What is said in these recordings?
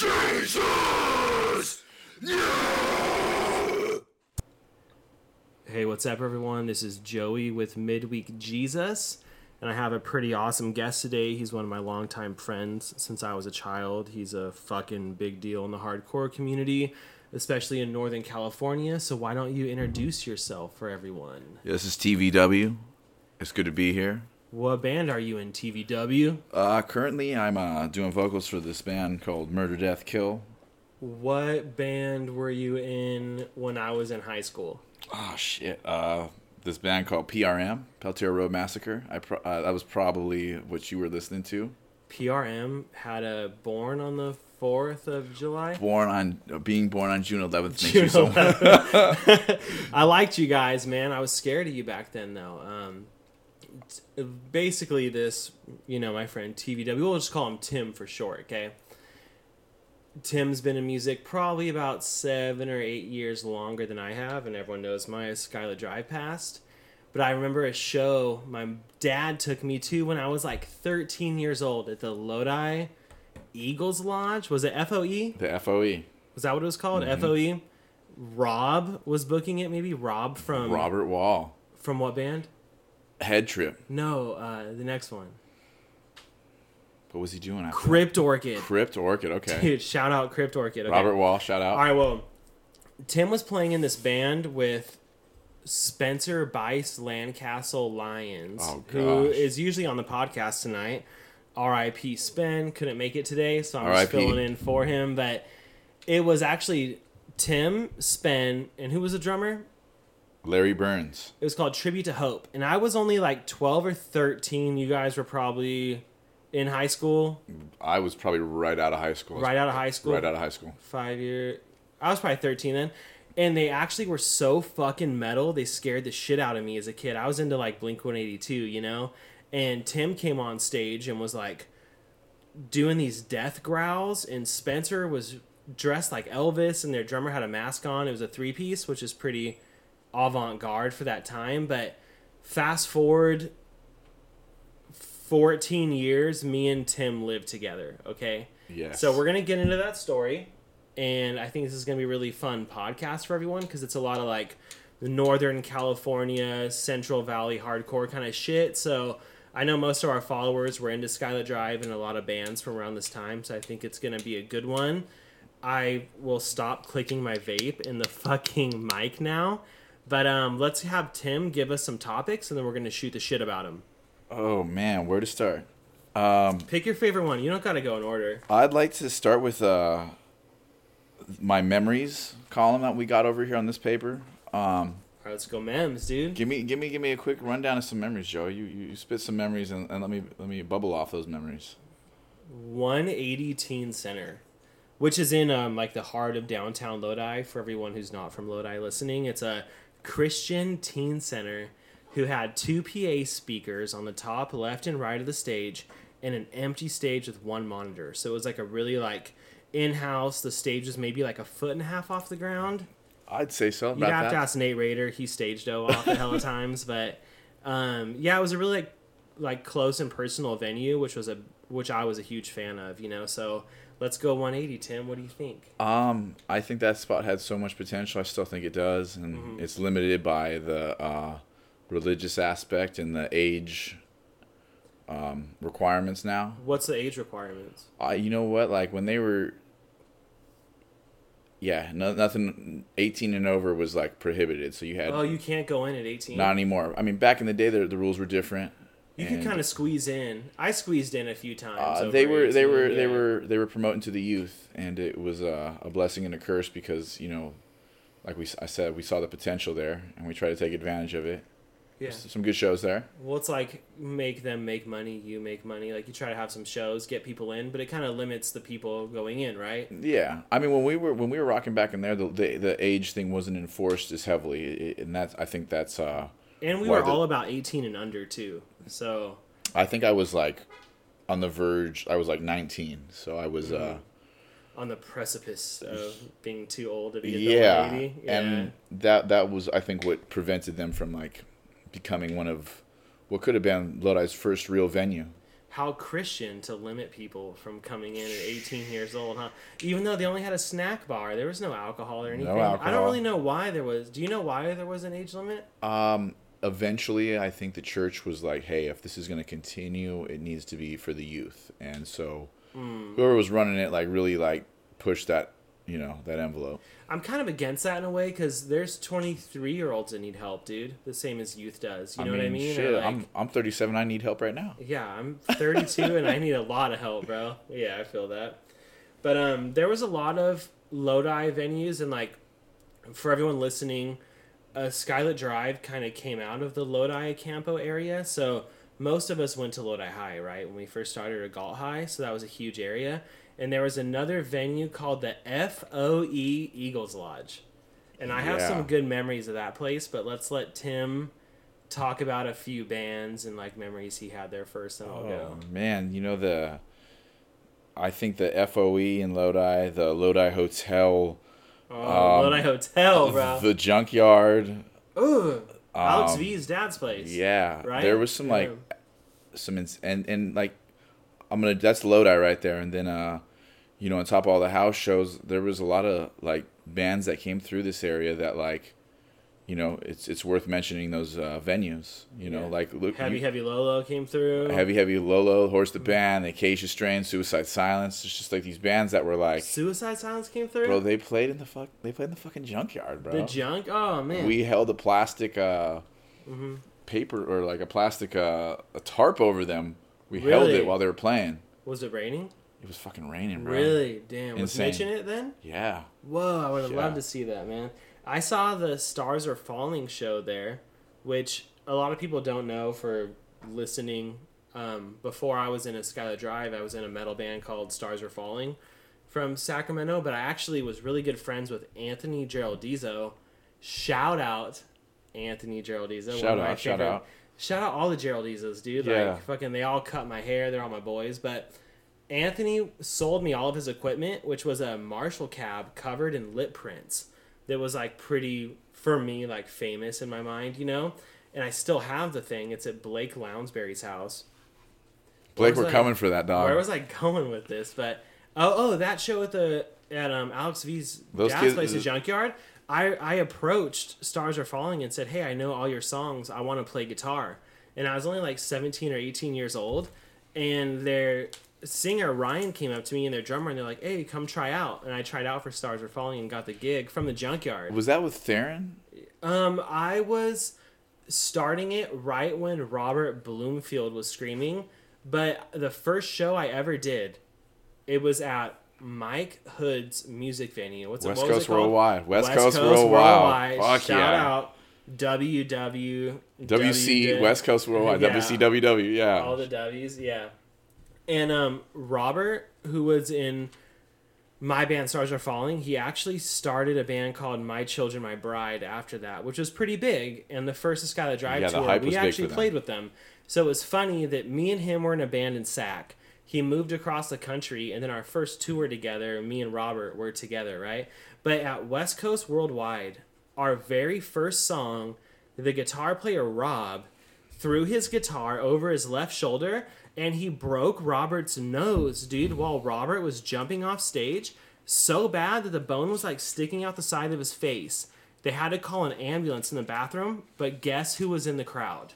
Jesus! Yeah! Hey, what's up, everyone? This is Joey with Midweek Jesus, and I have a pretty awesome guest today. He's one of my longtime friends since I was a child. He's a fucking big deal in the hardcore community, especially in Northern California. So, why don't you introduce yourself for everyone? Yeah, this is TVW. It's good to be here. What band are you in, TVW? Uh, currently, I'm uh, doing vocals for this band called Murder Death Kill. What band were you in when I was in high school? Oh shit! Uh, this band called PRM, Peltier Road Massacre. I pro- uh, that was probably what you were listening to. PRM had a Born on the 4th of July. Born on uh, being born on June 11th makes June you so. 11th. I liked you guys, man. I was scared of you back then, though. Um, basically, this, you know, my friend TVW, we'll just call him Tim for short, okay? Tim's been in music probably about seven or eight years longer than I have, and everyone knows my Skylit Drive past. But I remember a show my dad took me to when I was like 13 years old at the Lodi Eagles Lodge. Was it FOE? the FOE. Was that what it was called? Mm-hmm. FOE. Rob was booking it. Maybe Rob from Robert Wall. from what band? Head Trip. No, uh, the next one. What was he doing after? Crypt Orchid. Crypt Orchid. Okay. Dude, shout out Crypt Orchid. Okay. Robert Wall. Shout out. All right, well, Tim was playing in this band with Spencer Bice Landcastle Lions, Oh, who is usually on the podcast tonight. R.I.P. Spen couldn't make it today, so I'm just filling in for him. But it was actually Tim, Spen, and who was the drummer? Larry Burns. It was called Tribute to Hope, and I was only like 12 or 13. You guys were probably in high school, I was probably right out of high school. right out of high school. Right out of high school. five year. I was probably 13 then. And they actually were so fucking metal, they scared the shit out of me as a kid. I was into like Blink 182, you know? And Tim came on stage and was like doing these death growls, and Spencer was dressed like Elvis, and their drummer had a mask on. It was a three piece, which is pretty avant garde for that time. But fast forward 14 years, me and Tim lived together, okay? Yes. So we're gonna get into that story, and I think this is gonna be a really fun podcast for everyone because it's a lot of like Northern California, Central Valley hardcore kind of shit. So I know most of our followers were into Skylit Drive and a lot of bands from around this time. So I think it's gonna be a good one. I will stop clicking my vape in the fucking mic now. But um, let's have Tim give us some topics, and then we're gonna shoot the shit about them. Oh man, where to start? Um, Pick your favorite one. You don't gotta go in order. I'd like to start with uh, my memories column that we got over here on this paper. Um, All right, let's go, mems, dude. give me, give me, give me a quick rundown of some memories, Joe. You, you, you spit some memories and, and let me, let me bubble off those memories. 180 Teen Center, which is in um, like the heart of downtown Lodi. For everyone who's not from Lodi listening, it's a Christian teen center who had two PA speakers on the top left and right of the stage and an empty stage with one monitor. So it was like a really like in-house. The stage was maybe like a foot and a half off the ground. I'd say so. You'd About have that. to ask Nate Raider. He staged dove off a hell of times, but um, yeah, it was a really like, like close and personal venue, which was a which I was a huge fan of. You know, so let's go 180, Tim. What do you think? Um, I think that spot had so much potential. I still think it does, and Mm-hmm. it's limited by the uh, religious aspect and the age um, requirements now. What's the age requirements? Uh, you know what? Like when they were, yeah, no, nothing. Eighteen and over was like prohibited, so you had Oh, you can't go in at 18. not anymore. I mean, back in the day, the, the rules were different. You can and, kind of squeeze in. I squeezed in a few times. Uh, they were they 18, were they were they were promoting to the youth, and it was uh, a blessing and a curse because you know, like we I said, we saw the potential there, and we tried to take advantage of it. Yeah. Some good shows there. Well, it's like make them make money, you make money. Like you try to have some shows, get people in, but it kind of limits the people going in, right? Yeah, I mean when we were when we were rocking back in there, the the, the age thing wasn't enforced as heavily, and that's I think that's uh, And we were the- all about 18 and under too. So I think I was like on the verge. I was like 19, so I was uh, on the precipice of being too old to be a yeah, lady. and that that was I think what prevented them from like becoming one of what could have been Lodi's first real venue. how Christian to limit people from coming in at 18 years old, huh? Even though they only had a snack bar, there was no alcohol or anything. No alcohol. I don't really know why there was. Do you know why there was an age limit? Um, eventually, I think the church was like, "Hey, if this is going to continue, it needs to be for the youth." And so, whoever was running it, like, really like pushed that, you know, that envelope. I'm kind of against that in a way because there's 23 year olds that need help, dude. The same as youth does. You know what I mean? Shit, like- I'm I'm 37. I need help right now. Yeah, I'm 32 and I need a lot of help, bro. Yeah, I feel that. But um, there was a lot of Lodi venues, and like for everyone listening, uh, Skylit Drive kind of came out of the Lodi Campo area. So most of us went to Lodi High, right? When we first started, at Galt High. So that was a huge area. And there was another venue called the FOE Eagles Lodge. And I have Yeah. some good memories of that place, but let's let Tim talk about a few bands and like memories he had there first, and I'll go. Oh man, you know the. I think the FOE in Lodi, the Lodi Hotel, Oh, Um, Lodi Hotel, bro. the junkyard. Ooh, Alex um, V's dad's place. Yeah, Right? there was some like Yeah. some ins- and and like I'm gonna that's Lodi right there, and then uh, you know, on top of all the house shows, there was a lot of like bands that came through this area that like, you know, it's it's worth mentioning those uh, venues. You know, Yeah. like look, Heavy you- Heavy Low Low came through. heavy heavy Low Low, Horse the Band, the Acacia Strain, Suicide Silence. It's just like these bands that were like, Suicide Silence came through. bro, they played in the fuck, they played in the fucking junkyard, bro. the junk. Oh man. we held a plastic uh, Mhm. paper or like a plastic uh, a tarp over them. We held it while they were playing. Was it raining? It was fucking raining, bro. Really? Damn. Was Insane. Mitch in it then? Yeah. Whoa, I would have Yeah. loved to see that, man. I saw the Stars Are Falling show there, which a lot of people don't know for listening. Um, before I was in a Skylit Drive, I was in a metal band called Stars Are Falling from Sacramento, but I actually was really good friends with Anthony Geraldizo. Shout out Anthony Geraldizzo. one Shout of my out, shout favorite- out. Shout out all the Geraldizos, dude. Yeah. Like fucking they all cut my hair, they're all my boys, but Anthony sold me all of his equipment, which was a Marshall cab covered in lip prints that was like pretty for me like famous in my mind, you know. And I still have the thing. It's at Blake Lounsbury's house. Blake, we're coming for that dog. Where was I going with this? But oh, oh, that show at the at um Alex V's Those jazz kids- place, the Junkyard. I I approached Stars Are Falling and said, "Hey, I know all your songs. I want to play guitar." And I was only like 17 or 18 years old, and their singer Ryan came up to me and their drummer and they're like, "Hey, come try out." And I tried out for Stars Are Falling and got the gig from the Junkyard. was that with Theron? Um, I was starting it right when Robert Bloomfield was screaming, but the first show I ever did, it was at Mike Hood's music venue. What's it, West what was Coast it? Worldwide. West, Coast, Worldwide. Fuck Shout yeah. out WW WC West Coast Worldwide. Yeah. WCWW. Yeah. all the W's, yeah. And um, Robert, who was in my band Stars Are Falling, he actually started a band called My Children, My Bride after that, which was pretty big. And the first Skylit Drive Yeah, tour, we actually played with them. So it was funny that me and him were in a band in Sac. He moved across the country, and then our first tour together, me and Robert were together, right? But at West Coast Worldwide, our very first song, the guitar player Rob threw his guitar over his left shoulder and he broke Robert's nose, dude, while Robert was jumping off stage so bad that the bone was like sticking out the side of his face. They had to call an ambulance in the bathroom, but guess who was in the crowd?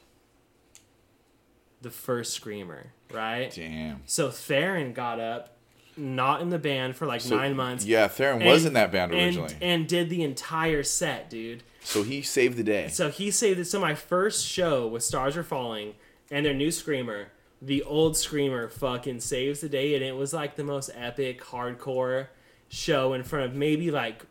The first screamer, right? Damn. So Theron got up, not in the band for like So, nine months. Yeah, Theron and- was in that band originally. and did the entire set, dude. so he saved the day. So he saved it. So my first show with Stars Are Falling and their new Screamer, the old Screamer fucking saves the day, and it was like the most epic hardcore show in front of maybe like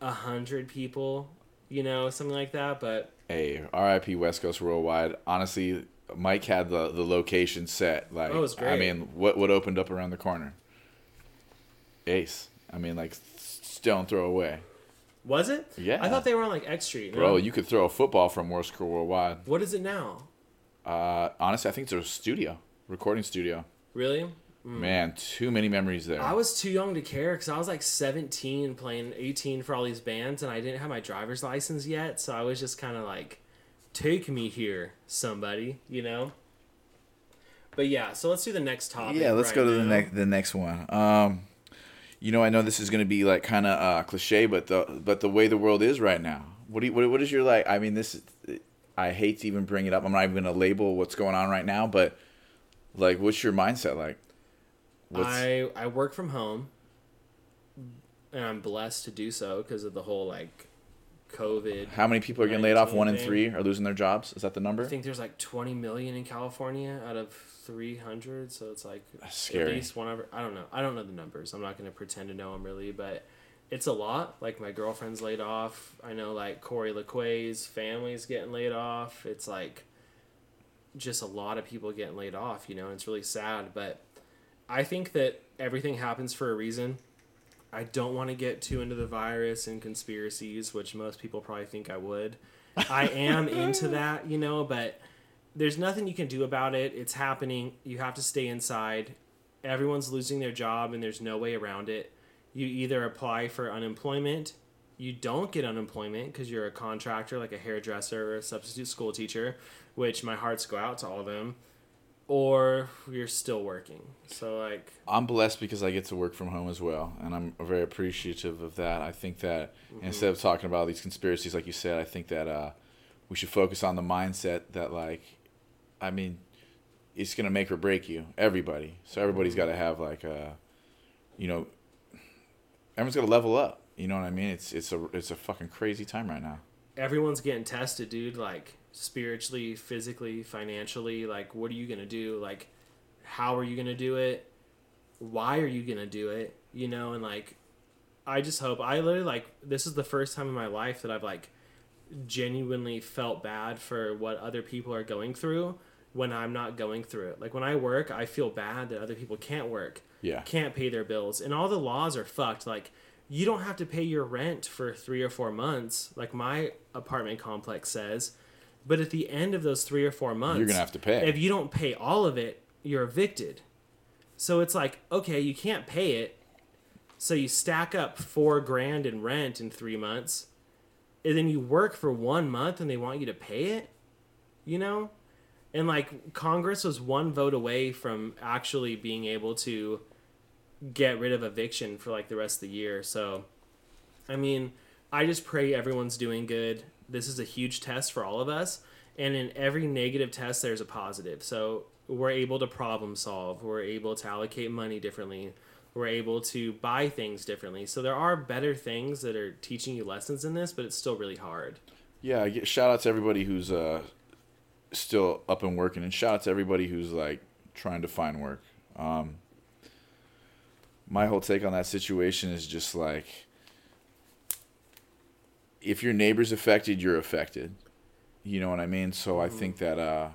a hundred people, you know, something like that. But Hey, RIP West Coast Worldwide. Honestly, Mike had the, the location set. Like, Oh, it was I mean, what what opened up around the corner? Ace. I mean, like stone throw away, was it? Yeah. I thought they were on like X Street. no? bro. You could throw a football from West Coast Worldwide. what is it now? Uh, honestly, I think it's a studio, recording studio. Really? Man, too many memories there. I was too young to care because I was like 17 playing 18 for all these bands and I didn't have my driver's license yet. So I was just kind of like, take me here, somebody, you know? But yeah, so let's do the next topic. Yeah, let's right go to the next the next one. Um, you know, I know this is going to be like kind of uh, cliche, but the but the way the world is right now. What do you, what, what is your like? I mean, this I hate to even bring it up. I'm not even going to label what's going on right now, but like, what's your mindset like? What's, I I work from home, and I'm blessed to do so because of the whole like COVID. how many people are getting laid off? One in three are losing their jobs. Is that the number? I think there's like 20 million in California out of 300, so it's like at least one over. I don't know. I don't know the numbers. I'm not going to pretend to know them really, but it's a lot. Like my girlfriend's laid off. I know like Corey LaQuay's family's getting laid off. It's like just a lot of people getting laid off, you know, and it's really sad. But I think that everything happens for a reason. I don't want to get too into the virus and conspiracies, which most people probably think I would. I am into that, you know, but there's nothing you can do about it. It's happening. You have to stay inside. Everyone's losing their job, and there's no way around it. You either apply for unemployment, you don't get unemployment because you're a contractor, like a hairdresser or a substitute school teacher, which my hearts go out to all of them, or you're still working. So, like, I'm blessed because I get to work from home as well, and I'm very appreciative of that. I think that mm-hmm. instead of talking about these conspiracies, like you said, I think that uh, we should focus on the mindset that, like, I mean, it's gonna make or break you, everybody. So everybody's mm-hmm. got to have like a, you know, everyone's to level up. You know what I mean? It's it's a it's a fucking crazy time right now. everyone's getting tested, dude. Like spiritually, physically, financially. Like, what are you gonna do? Like, how are you gonna do it? Why are you gonna do it? You know, and like, I just hope. I literally like this is the first time in my life that I've like genuinely felt bad for what other people are going through when I'm not going through it. Like when I work, I feel bad that other people can't work Yeah. can't pay their bills. And all the laws are fucked. Like you don't have to pay your rent for three or four months like my apartment complex says. But at the end of those three or four months You're gonna have to pay. if you don't pay all of it you're evicted. So it's like okay you can't pay it. So you stack up four grand in rent in three months and then you work for one month and they want you to pay it you know? And like congress was one vote away from actually being able to get rid of eviction for like the rest of the year. So i mean i just pray everyone's doing good. This is a huge test for all of us and in every negative test there's a positive. So we're able to problem solve. We're able to allocate money differently. We're able to buy things differently. So there are better things that are teaching you lessons in this but it's still really hard. Yeah, shout out to everybody who's uh, still up and working, and shout out to everybody who's like trying to find work. Um, my whole take on that situation is just like, if your neighbor's affected, you're affected. You know what I mean? So I think that uh,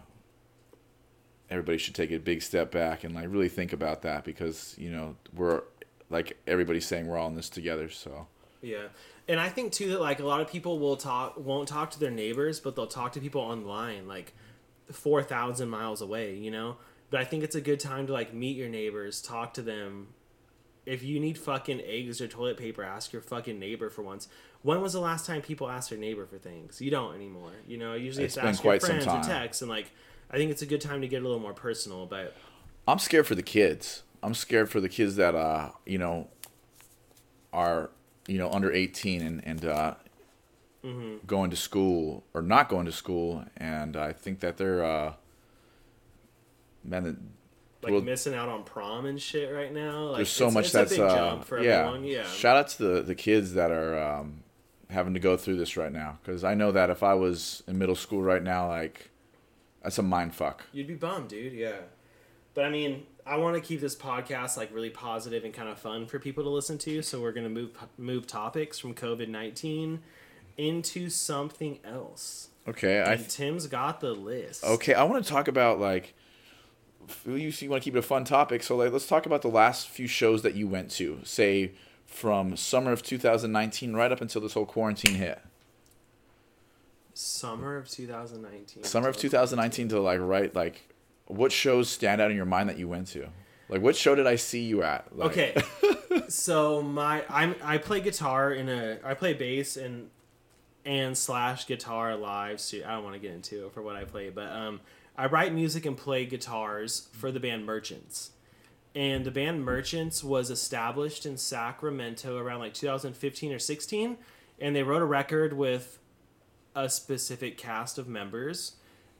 everybody should take a big step back and like really think about that because you know we're like everybody's saying we're all in this together. So Yeah, and I think too that like a lot of people will talk won't talk to their neighbors, but they'll talk to people online, like four thousand miles away. You know, but I think it's a good time to like meet your neighbors, talk to them. If you need fucking eggs or toilet paper, ask your fucking neighbor for once. When was the last time people asked their neighbor for things? You don't anymore. You know, usually It's it's, been ask quite your some friends time. or text, and like I think it's a good time to get a little more personal. But I'm scared for the kids. I'm scared for the kids that uh, you know, are you know under 18 and and uh, going to school or not going to school, and I think that they're uh, man, like Well, missing out on prom and shit right now. Like, there's so it's- much it's that's a big uh, jump for yeah. everyone. Yeah, Shout out to the the kids that are um, having to go through this right now because I know that if I was in middle school right now, like that's a mind fuck. You'd be bummed, dude. Yeah. But I mean, I want to keep this podcast like really positive and kind of fun for people to listen to. So we're gonna move move topics from COVID nineteen into something else. Okay, I And Tim's got the list. Okay, I want to talk about like you, you want to keep it a fun topic, so like let's talk about the last few shows that you went to, say from summer of 2019 right up until this whole quarantine hit. Summer of 2019. Summer of 2019 to like right like what shows stand out in your mind that you went to? Like what show did I see you at? Like, Okay. so my I'm I play guitar in a I play bass and and slash guitar live. So I don't want to get into it for what I play, but um I write music and play guitars for the band Merchants. And the band Merchants was established in Sacramento around like 2015 or 16. And they wrote a record with a specific cast of members.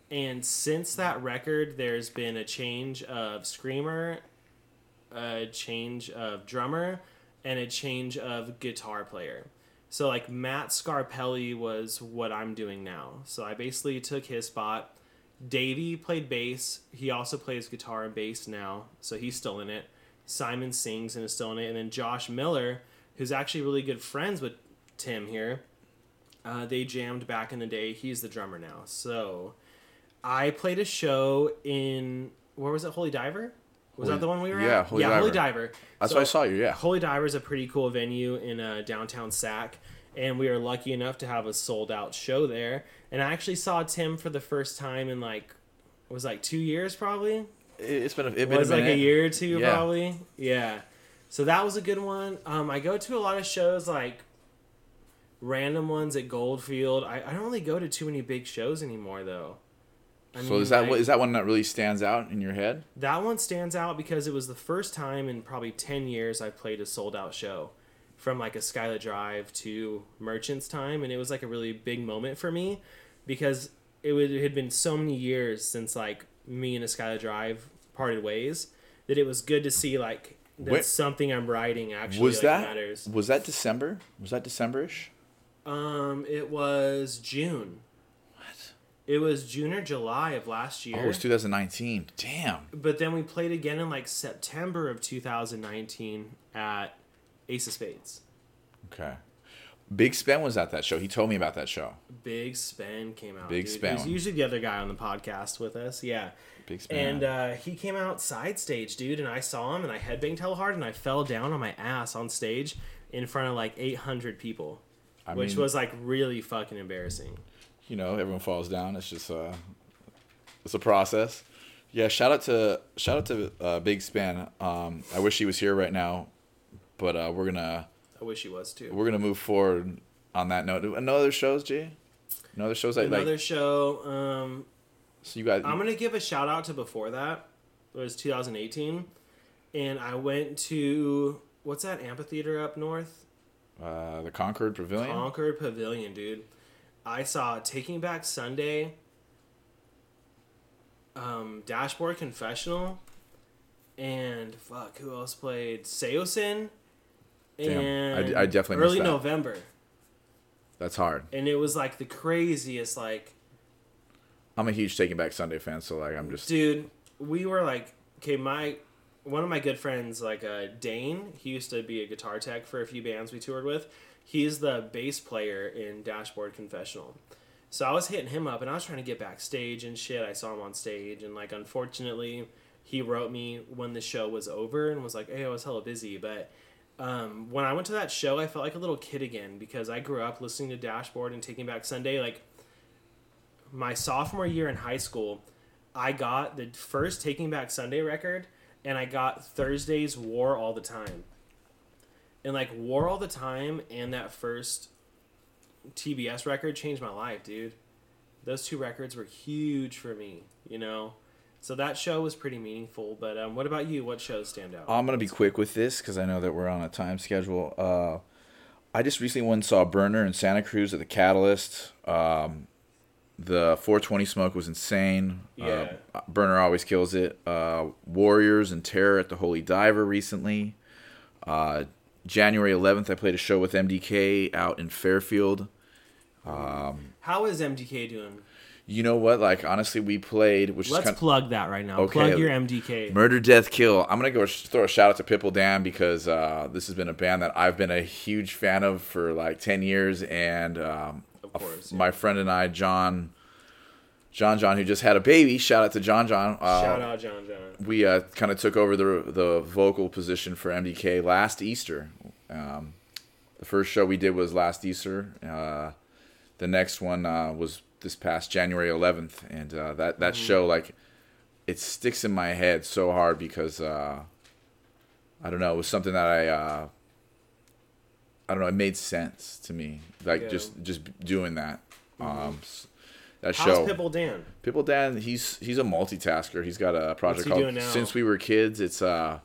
And since that record, there's been a change of screamer, a change of drummer, and a change of guitar player. So like Matt Scarpelli was what I'm doing now. So I basically took his spot. Davey played bass. He also plays guitar and bass now, so he's still in it. Simon sings and is still in it, and then Josh Miller, who's actually really good friends with Tim here. Uh, they jammed back in the day. He's the drummer now. So I played a show in where was it? Holy Diver. Was Holy- that the one we were yeah, at? Holy yeah, Holy Diver. Diver. That's So- what I saw you. Yeah. Holy Diver is a pretty cool venue in uh, downtown Sac, and we are lucky enough to have a sold out show there. And I actually saw Tim for the first time in like it was like two years probably. It- It's been a, it was a like a year or two Yeah. probably. Yeah. So that was a good one. Um, I go to a lot of shows like random ones at Goldfield. I, I don't really go to too many big shows anymore though. I So is that like- what is that one that really stands out in your head? that one stands out because it was the first time in probably 10 years I played a sold out show from like a Skylit Drive to Merchants time. And it was like a really big moment for me because it, would, it had been so many years since like me and a Skylit Drive parted ways that it was good to see like that Wait. something I'm writing actually Was like, that matters. was that December? Was that Decemberish? Um, it was June. What? It was June or July of last year. Oh, it was 2019. Damn. But then we played again in like September of 2019 at Ace of Spades. Okay. Big Spen was at that show. He told me about that show. Big Spen came out. Big dude. Spen. He's usually the other guy on the podcast with us. Yeah. Big Spen. And uh, he came out side stage, dude, and I saw him and I headbanged hell hard and I fell down on my ass on stage in front of like 800 people, I which mean, was like really fucking embarrassing. you know, everyone falls down. It's just uh, it's a process. Yeah, shout out to shout out to uh, Big Span. Um, I wish he was here right now, but uh, we're gonna I wish he was too. we're gonna move forward on that note. No other shows, G. No other shows like, Another like show. Um, so you guys. I'm gonna give a shout out to before that. It was 2018, and I went to what's that amphitheater up north? uh, the Concord Pavilion. Concord Pavilion, dude. I saw Taking Back Sunday, um, Dashboard Confessional, and fuck, who else played? Saosin. Damn, I I definitely missed early. November, That's hard. and it was like the craziest. Like, I'm a huge Taking Back Sunday fan, so like I'm just dude, we were like, okay, my one of my good friends, like uh, Dane, he used to be a guitar tech for a few bands we toured with. He's the bass player in Dashboard Confessional. So I was hitting him up and I was trying to get backstage and shit. I saw him on stage and like unfortunately he wrote me when the show was over and was like, Hey, I was hella busy. But um, when I went to that show I felt like a little kid again because I grew up listening to Dashboard and Taking Back Sunday. Like my sophomore year in high school, I got the first Taking Back Sunday record and I got Thursday's War All the Time. And like War All the Time and that first TBS record changed my life, dude. Those two records were huge for me, you know. So that show was pretty meaningful. But um, what about you? What shows stand out? I'm gonna be quick with this because I know that we're on a time schedule. Uh, I just recently went and saw Burner in Santa Cruz at the Catalyst. Um, the 420 smoke was insane. Yeah. Uh, Burner always kills it. Uh, Warriors and Terror at the Holy Diver recently. Uh, January 11th, I played a show with MDK out in Fairfield. How is MDK doing? You know what? Like honestly, we played, which Let's is kind plug that right now. Okay. Plug your MDK. Murder, Death, Kill. I'm gonna go throw a shout out to Pitbull Dan because uh, this has been a band that I've been a huge fan of for like ten years, and um, Of a f- course, my friend and I, John, John, John, who just had a baby. Shout out to John, John. Uh, Shout out John John. We uh, kind of took over the the vocal position for MDK last Easter. Um, the first show we did was last Easter. Uh, the next one uh, was this past January 11th, and uh, that that show like it sticks in my head so hard because uh, I don't know, it was something that I uh, I don't know, it made sense to me, like Yeah. just just doing that. Um, s- that How's show. Pitbull Dan? Pitbull Dan, he's he's a multitasker. He's got a project called? Since We Were Kids. It's uh,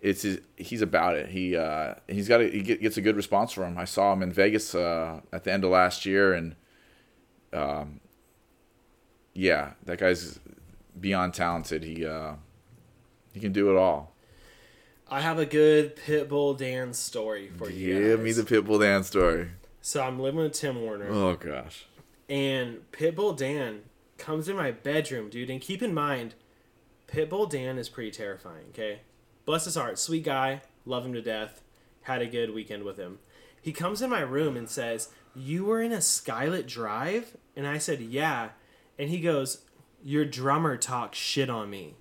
it's he's about it. He uh, he's got a, he gets a good response from him. I saw him in Vegas uh, at the end of last year, and um, yeah, that guy's beyond talented. He uh, he can do it all. I have a good Pitbull Dan story for you. Give me the Pitbull Dan story. So I'm living with Tim Warner, Oh gosh. and Pitbull Dan comes in my bedroom, dude. And keep in mind, Pitbull Dan is pretty terrifying. Okay, bless his heart, sweet guy, love him to death. Had a good weekend with him. He comes in my room and says, "You were in a Skylit Drive," and I said, "Yeah," and he goes, "Your drummer talks shit on me."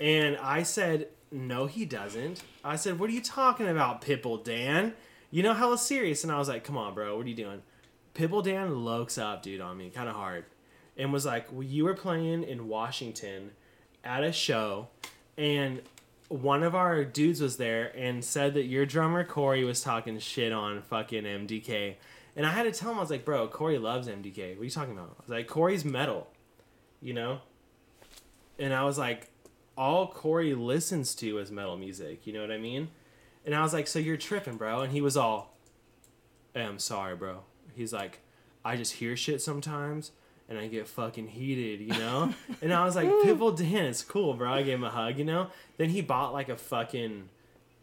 And I said, No, he doesn't. I said, What are you talking about, Pitbull Dan? You know, hella serious. And I was like, Come on, bro, what are you doing? Pitbull Dan lokes up, dude, on me, kind of hard. And was like, Well, you were playing in Washington at a show, and one of our dudes was there and said that your drummer, Corey, was talking shit on fucking MDK. And I had to tell him, I was like, Bro, Corey loves MDK. What are you talking about? I was like, Corey's metal, you know? And I was like, all Corey listens to is metal music. You know what I mean? And I was like, so you're tripping, bro. And he was all, hey, I'm sorry, bro. He's like, I just hear shit sometimes and I get fucking heated, you know? and I was like, Pitbull Dan, it's cool, bro. I gave him a hug, you know? Then he bought like a fucking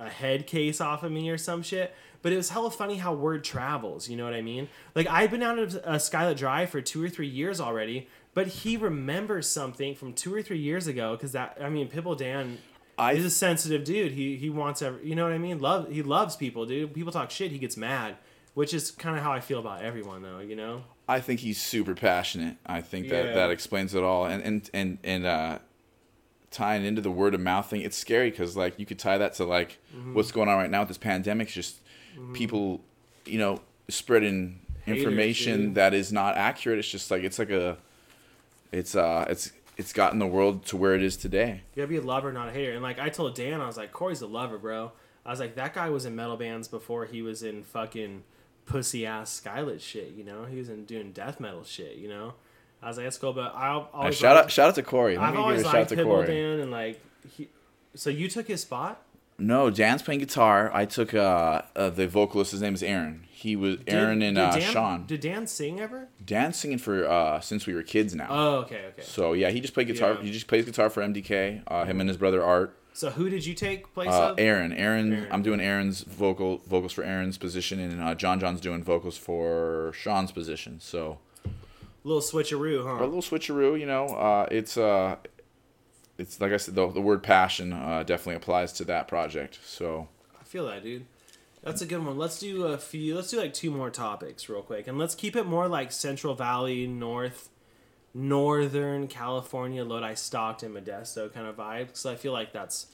a head case off of me or some shit. But it was hella funny how word travels, you know what I mean? Like I've been out of a Skylit Drive for two or three years already, but he remembers something from two or three years ago because that I mean Pitbull Dan I he's a sensitive dude. He he wants every, you know what I mean? Love he loves people, dude. People talk shit, he gets mad, which is kind of how I feel about everyone though, you know? I think he's super passionate. I think that Yeah. that explains it all. And and and and uh, tying into the word of mouth thing, it's scary because like you could tie that to like Mm-hmm. what's going on right now with this pandemic. It's just people, you know, spreading Haters, information dude. that is not accurate. It's just like it's like a, it's uh, it's it's gotten the world to where it is today. You gotta be a lover, not a hater. And like I told Dan, I was like, Corey's a lover, bro. I was like, that guy was in metal bands before he was in fucking pussy ass Skylit shit, you know? He was in doing death metal shit, you know? I was like, that's cool, but I'll Uh, always shout liked- out shout out to Corey. Let I've always a shout out liked to Pitbull Corey. Dan and like he, so you took his spot? No, Dan's playing guitar. I took uh, uh the vocalist. His name is Aaron. He was Aaron and uh, Dan, Sean. Did Dan sing ever? Dan's singing for uh since we were kids now. Oh, okay, okay. so yeah, he just played guitar. Yeah. He just plays guitar for MDK. Uh, him and his brother Art. So who did you take place Uh, of? Aaron. Aaron. Aaron. I'm doing Aaron's vocal vocals for Aaron's position, and uh, John John's doing vocals for Sean's position. So Little switcheroo, huh? a little switcheroo. You know, uh, it's uh, it's like I said, the, the word passion uh, definitely applies to that project. So I feel that, dude. That's a good one. Let's do a few. Let's do like two more topics real quick, and let's keep it more like Central Valley, North, Northern California, Lodi, Stockton, Modesto kind of vibe, because I feel like that's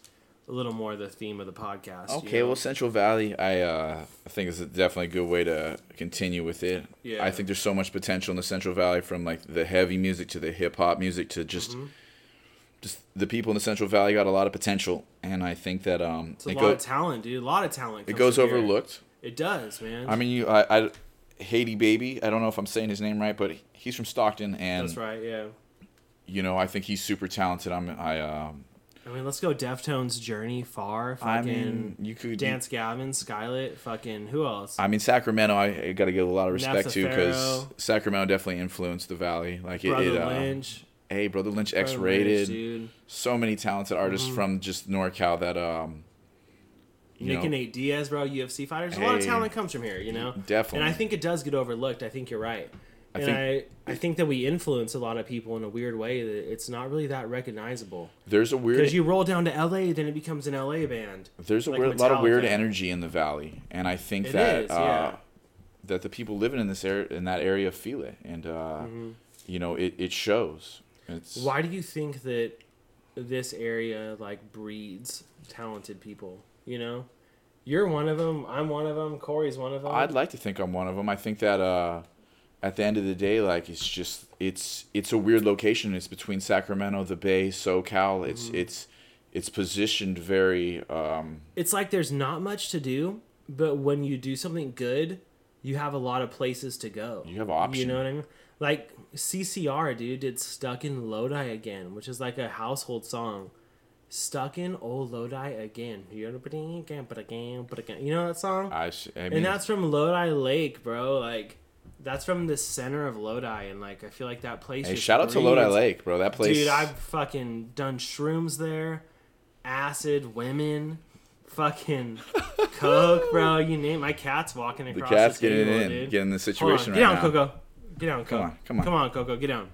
a little more the theme of the podcast. you Okay, know? well, Central Valley, I uh, I think is definitely a good way to continue with it. Yeah. I think there's so much potential in the Central Valley, from like the heavy music to the hip hop music to just Mm-hmm. just the people in the Central Valley got a lot of potential, and I think that um it's a lot go- of talent, dude. A lot of talent. it goes here. overlooked. It does, man. I mean, you I, I Haiti Babii. I don't know if I'm saying his name right, but he's from Stockton, and that's right. Yeah. you know I think he's super talented. I'm I um I mean, let's go Deftones, Journey, Far, fucking I mean you could Dance Gavin, Skylit, fucking who else? I mean, Sacramento, I, I got to give a lot of respect to because Sacramento definitely influenced the valley. Like it, Brother it uh, Lynch. hey, Brother Lynch, Brother X-Raided. So many talented artists Mhm. from just NorCal that um, you Nick know, and Nate Diaz, bro, UFC fighters. A lot of talent comes from here, you know. definitely. And I think it does get overlooked. I think you're right. I and think- I, I think that we influence a lot of people in a weird way that it's not really that recognizable. there's a weird Because you roll down to LA, then it becomes an LA band. there's a like weird, lot of weird energy in the valley, and I think It that is, uh, yeah. that the people living in this area in that area feel it, and uh, you know it, it shows. It's Why do you think that this area like breeds talented people? You know, you're one of them. I'm one of them. Corey's one of them. I'd like to think I'm one of them. I think that uh, at the end of the day, like it's just it's it's a weird location. It's between Sacramento, the Bay, SoCal. It's Mm-hmm. it's it's positioned very. Um, it's like there's not much to do, but when you do something good, you have a lot of places to go. You have options. You know what I mean? Like CCR, dude, did "Stuck in Lodi Again," which is like a household song. Stuck in old Lodi again. You but again, but again, but again. You know that song? I, sh- I mean, and that's from Lodi Lake, bro. Like, that's from the center of Lodi, and like, I feel like that place. hey, shout out to Lodi. Lake, bro. That place, Dude, I've fucking done shrooms there, acid, women, fucking coke, bro. You name. My cat's walking the across cat's the table, getting in, dude. getting the Hold on, situation get right down, now. Coco. Get down, Coco. Come on, come on. come on, Coco. Get down.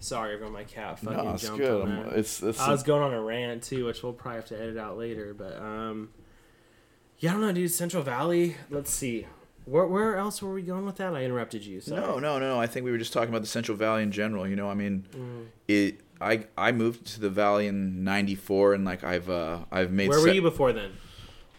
Sorry, everyone. My cat fucking No, it's jumped good. on that. It's, it's I was going on a rant too, which we'll probably have to edit out later. But um, yeah, I don't know, dude. Central Valley. Let's see. Where where else were we going with that? I interrupted you. Sorry. No, no, no. I think we were just talking about the Central Valley in general. You know, I mean, Mm. it. I I moved to the valley in '94, and like I've uh I've made. Where were you before then?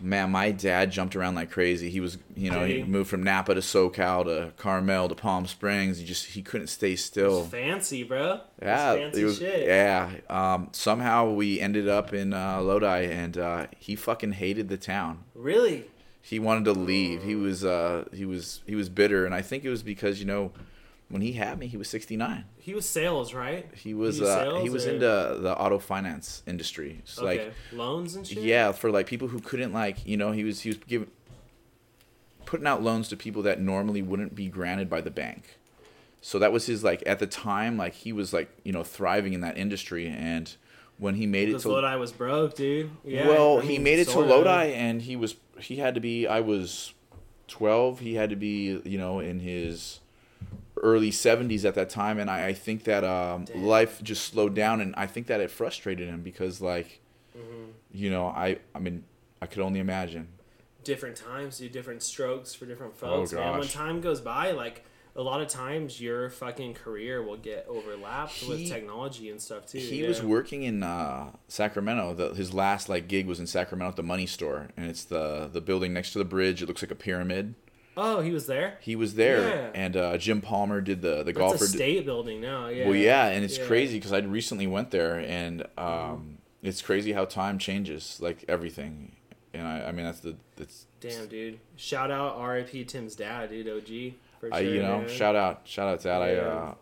Man, my dad jumped around like crazy. He was, you know, he moved from Napa to SoCal to Carmel to Palm Springs. He just he couldn't stay still. Fancy, bro. Yeah, It's fancy it was- shit. yeah. Um, somehow we ended up in uh, Lodi, and uh, he fucking hated the town. Really? He wanted to leave. He was uh, he was he was bitter, and I think it was because you know when he had me, he was 69. He was sales, right? He was do uh, he was or- into the auto finance industry. It's okay. like Loans and shit. yeah, for like people who couldn't like you know he was he was giving putting out loans to people that normally wouldn't be granted by the bank. So that was his like at the time like he was like you know thriving in that industry and when he made it to Lodi was broke, dude. Yeah. well I he made it to. Lodi and he was he had to be I was 12 he had to be you know in his early 70s at that time and I, I think that um, life just slowed down and I think that it frustrated him because like Mm-hmm. you know I I mean I could only imagine different times do different strokes for different folks. man. when Oh, gosh. time goes by, like a lot of times your fucking career will get overlapped with technology and stuff too. he yeah. was working in uh, Sacramento. The, his last like gig was in Sacramento at the Money Store, and it's the the building next to the bridge. It looks like a pyramid. Oh, he was there. He was there, Yeah. and uh, Jim Palmer did the the That's golfer. a state building now. Yeah. Well, yeah, and it's Yeah. crazy because I recently went there, and um, it's crazy how time changes, like everything. And I, I mean, that's the that's Damn, dude. Shout out R.I.P. Tim's dad, dude. OG. For I sure, you know man. shout out shout out to that. I uh,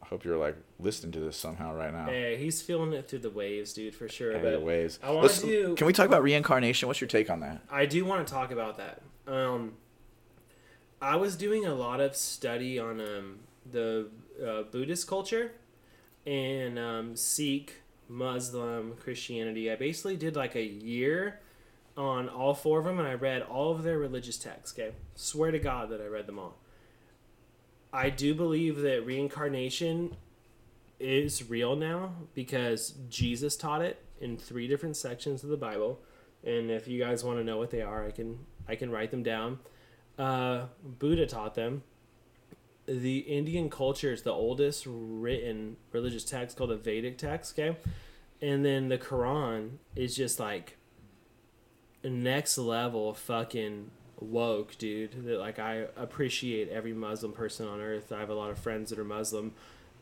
hope you're like listening to this somehow right now. Hey, he's feeling it through the waves, dude, for sure. Hey, but waves. I wanna do- Can we talk about reincarnation? What's your take on that? I do want to talk about that. Um, I was doing a lot of study on um, the uh, Buddhist culture and um, Sikh, Muslim, Christianity. I basically did like a year on all four of them, and I read all of their religious texts. Okay, swear to God that I read them all. I do believe that reincarnation is real now because Jesus taught it in three different sections of the Bible and if you guys want to know what they are, I can I can write them down. Uh, Buddha taught them. The Indian culture is the oldest written religious text called the Vedic text. Okay, and then the Quran is just like next level fucking woke, dude. That like I appreciate every Muslim person on earth. I have a lot of friends that are Muslim.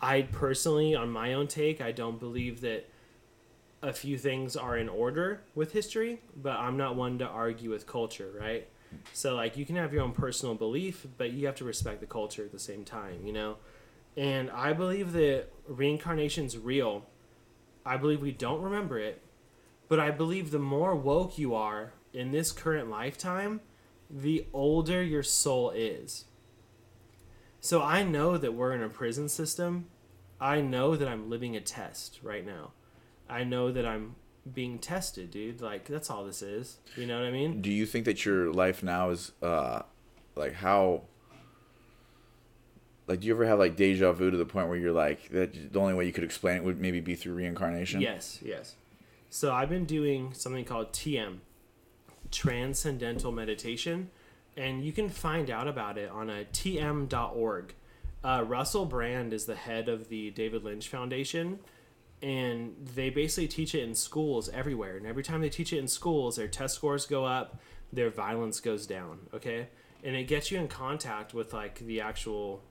I personally, on my own take, I don't believe that a few things are in order with history, but I'm not one to argue with culture, right? So like you can have your own personal belief, but you have to respect the culture at the same time, you know? And I believe that reincarnation's real. I believe we don't remember it, but I believe the more woke you are in this current lifetime, the older your soul is. So I know that we're in a prison system. I know that I'm living a test right now. I know that I'm being tested, dude. Like that's all this is. You know what I mean? Do you think that your life now is uh like how like do you ever have like deja vu to the point where you're like that the only way you could explain it would maybe be through reincarnation? Yes, yes. So I've been doing something called TM, Transcendental Meditation, and you can find out about it on a tm.org. Uh, Russell Brand is the head of the David Lynch Foundation, and they basically teach it in schools everywhere. And every time they teach it in schools, their test scores go up, their violence goes down. Okay, and it gets you in contact with like the actual,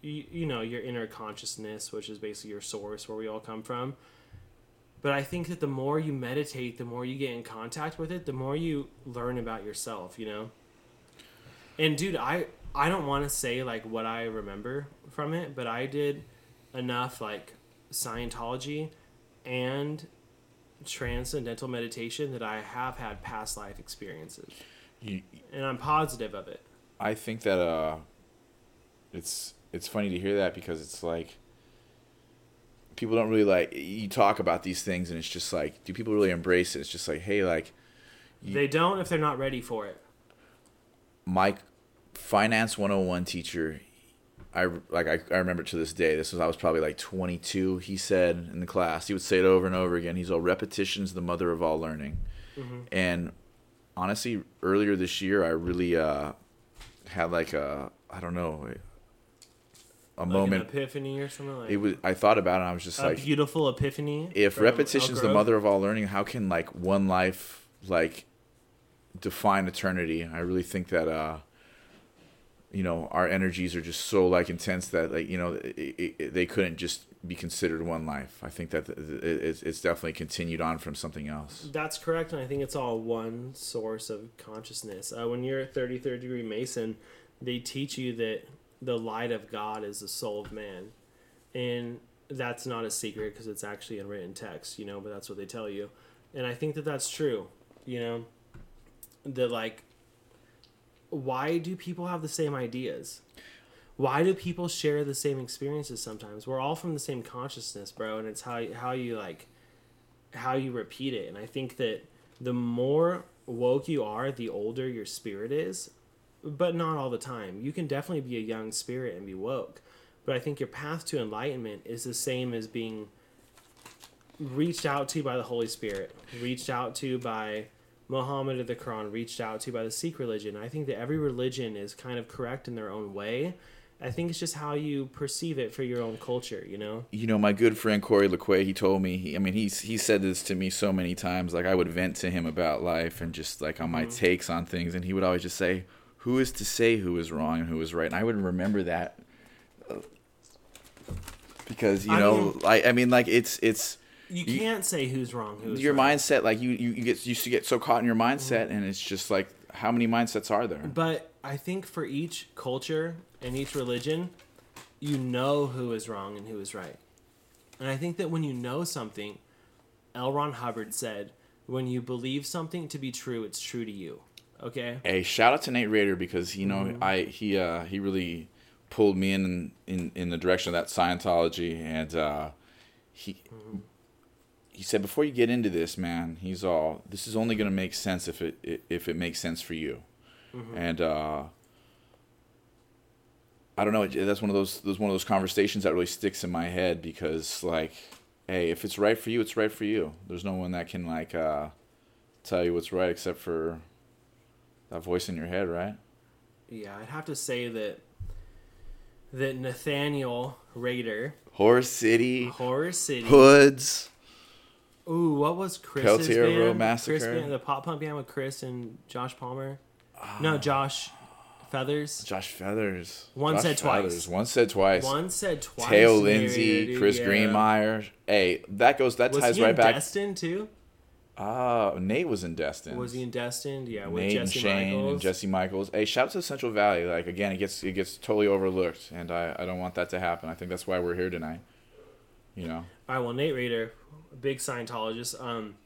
you, you know, your inner consciousness, which is basically your source, where we all come from. But I think that the more you meditate, the more you get in contact with it, the more you learn about yourself, you know? And dude, I I don't want to say like what I remember from it, but I did enough like Scientology and transcendental meditation that I have had past life experiences, You, and I'm positive of it. I think that uh, it's it's funny to hear that because it's like people don't really like you talk about these things and it's just like do people really embrace it? It's just like hey, like You- They don't if they're not ready for it. my finance 101 teacher I like I, I remember to this day this was I was probably like 22 he said in the class he would say it over and over again he's all repetition's the mother of all learning and honestly earlier this year I really uh had like a I don't know a Like moment an epiphany or something like it was I thought about it and I was just a like beautiful epiphany. if from repetition's Elk the mother of all learning how can like one life like define eternity i really think that uh you know our energies are just so like intense that like you know it, it, they couldn't just be considered one life i think that it, it's, it's definitely continued on from something else That's correct, and I think it's all one source of consciousness. Uh, when you're a 33rd degree Mason, they teach you that the light of God is the soul of man, and that's not a secret because it's actually in written text, you know. But that's what they tell you, and I think that that's true. You know, that like, why do people have the same ideas? Why do people share the same experiences? Sometimes we're all from the same consciousness, bro, and it's how how you like how you repeat it. And I think that the more woke you are, the older your spirit is, but not all the time. You can definitely be a young spirit and be woke. But I think your path to enlightenment is the same as being reached out to by the Holy Spirit, reached out to by Muhammad or the Quran, reached out to by the Sikh religion. I think that every religion is kind of correct in their own way. I think it's just how you perceive it for your own culture, you know? you know my good friend corey LaQuay, he told me he, i mean he's he said this to me so many times like i would vent to him about life and just like on my mm-hmm. takes on things and he would always just say who is to say who is wrong and who is right and i would remember that because you I know mean- like i mean like it's it's You You- can't say who's wrong, who's your right. mindset like you, you you get used to get so caught in your mindset mm-hmm. and it's just like how many mindsets are there But I think for each culture and each religion, you know who is wrong and who is right. And I think that when you know something, L. Ron Hubbard said, when you believe something to be true, it's true to you. Okay? Hey, shout out to Nate Rader because you know I he uh he really pulled me in in in the direction of that Scientology and uh he he said before you get into this man he's all this is only going to make sense if it if it makes sense for you. And uh I don't know that's one of those those one of those conversations that really sticks in my head because like hey if it's right for you it's right for you. There's no one that can like uh tell you what's right except for that voice in your head, right? Yeah, I'd have to say that that Nathaniel Rader, Horror City, Horror City. Hoods. Ooh, what was Chris's Peltier band? Road Massacre. Chris band, the pop punk band with Chris and Josh Palmer. Ah. no, Josh Feathers. Josh Feathers. One Josh said twice. Feathers. One said twice. One said twice. Teo Rader, Lindsay, Chris yeah. Greenmeyer. Hey, that goes. That Was ties he right in back. Destin too? Ah, Nate was in Destin. Was he in Destined? Yeah, with Nate and Jesse Shane Michaels. and Jesse Michaels. Hey, shout out to Central Valley. Like again, it gets it gets totally overlooked, and I I don't want that to happen. I think that's why we're here tonight. You know. All right, well, Nate Rader, big Scientologist, um,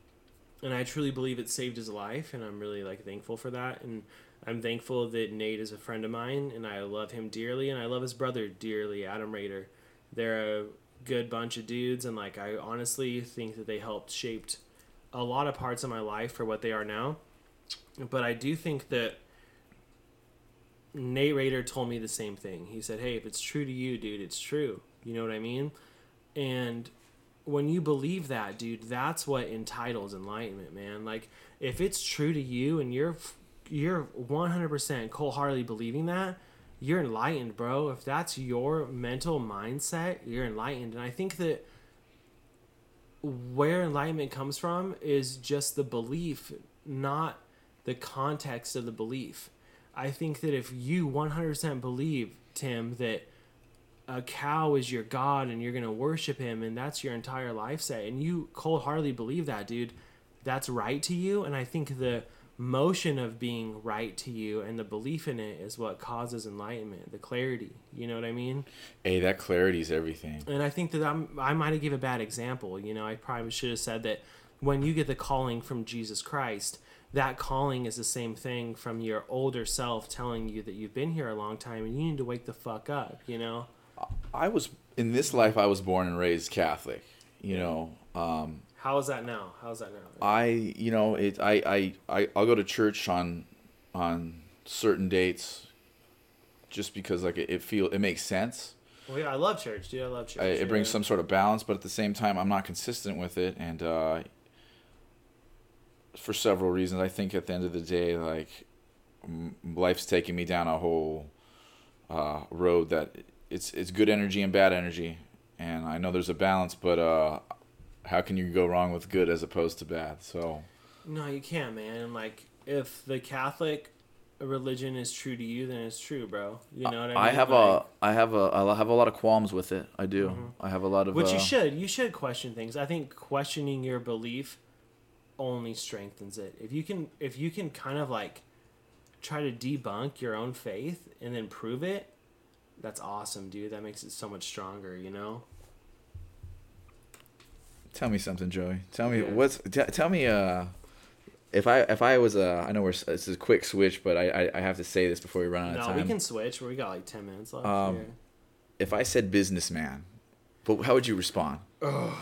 and I truly believe it saved his life, and I'm really like thankful for that, and I'm thankful that Nate is a friend of mine, and I love him dearly, and I love his brother dearly, Adam Rader. They're a good bunch of dudes, and like I honestly think that they helped shaped a lot of parts of my life for what they are now. But I do think that Nate Rader told me the same thing. He said, "Hey, if it's true to you, dude, it's true." You know what I mean? And when you believe that, dude, that's what entitles enlightenment, man. Like if it's true to you and you're you're 100% cold-heartedly believing that, you're enlightened, bro. If that's your mental mindset, you're enlightened. And I think that where enlightenment comes from is just the belief, not the context of the belief. I think that if you 100% believe, Tim, that a cow is your god and you're going to worship him and that's your entire life set and you cold-heartedly believe that, dude, that's right to you. And I think the motion of being right to you and the belief in it is what causes enlightenment, the clarity. You know what I mean? Hey, that clarity is everything. And I think that I'm, I might have given a bad example. You know, I probably should have said that when you get the calling from Jesus Christ, that calling is the same thing from your older self telling you that you've been here a long time and you need to wake the fuck up, you know? I was in this life. I was born and raised Catholic. You know, um, How is that now? How's that now? I you know it. I I I I'll go to church on on certain dates, just because like it, it feel it makes sense. Well, yeah, I love church, dude. I love church. I, it brings some sort of balance, but at the same time, I'm not consistent with it, and uh, for several reasons, I think at the end of the day, like m- life's taking me down a whole uh, road that it's it's good energy and bad energy, and I know there's a balance, but uh, how can you go wrong with good as opposed to bad? So No, you can't, man. And like, if the Catholic religion is true to you, then it's true, bro. You know what I mean? I have Like, a I have a I have a lot of qualms with it. I do. Mm-hmm. I have a lot of Which you uh, should. You should question things. I think questioning your belief only strengthens it. If you can, if you can kind of like try to debunk your own faith and then prove it, that's awesome, dude. That makes it so much stronger. You know. Tell me something, Joey. Tell me Yeah. what's t- tell me uh. If I if I was uh I know we're this is a quick switch but I, I I have to say this before we run out of time. No, we can switch. We got like ten minutes left. Um, here. If I said businessman, but how would you respond? Oh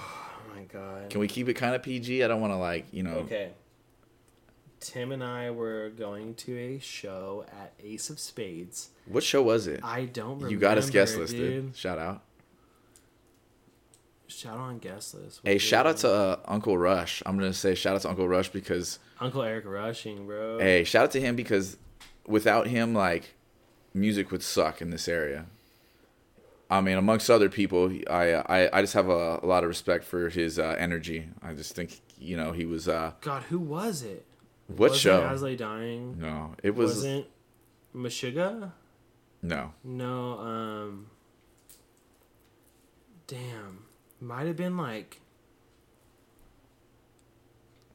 my god. Can we keep it kind of PG? I don't want to like you know. Okay. Tim and I were going to a show at Ace of Spades. What show was it? I don't remember. you got us guest listed. dude. Shout out. Shout out on guest list. Hey, What shout out to uh, Uncle Rush. I'm gonna say shout out to Uncle Rush because Uncle Eric Rushing, bro. hey, shout out to him because without him, like, music would suck in this area. I mean, amongst other people, I I, I just have a, a lot of respect for his uh, energy. I just think you know he was uh God, who was it? what Wasn't show? As I Lay Dying. No, it was Wasn't Meshuggah? no. No. Um. Damn, might have been like.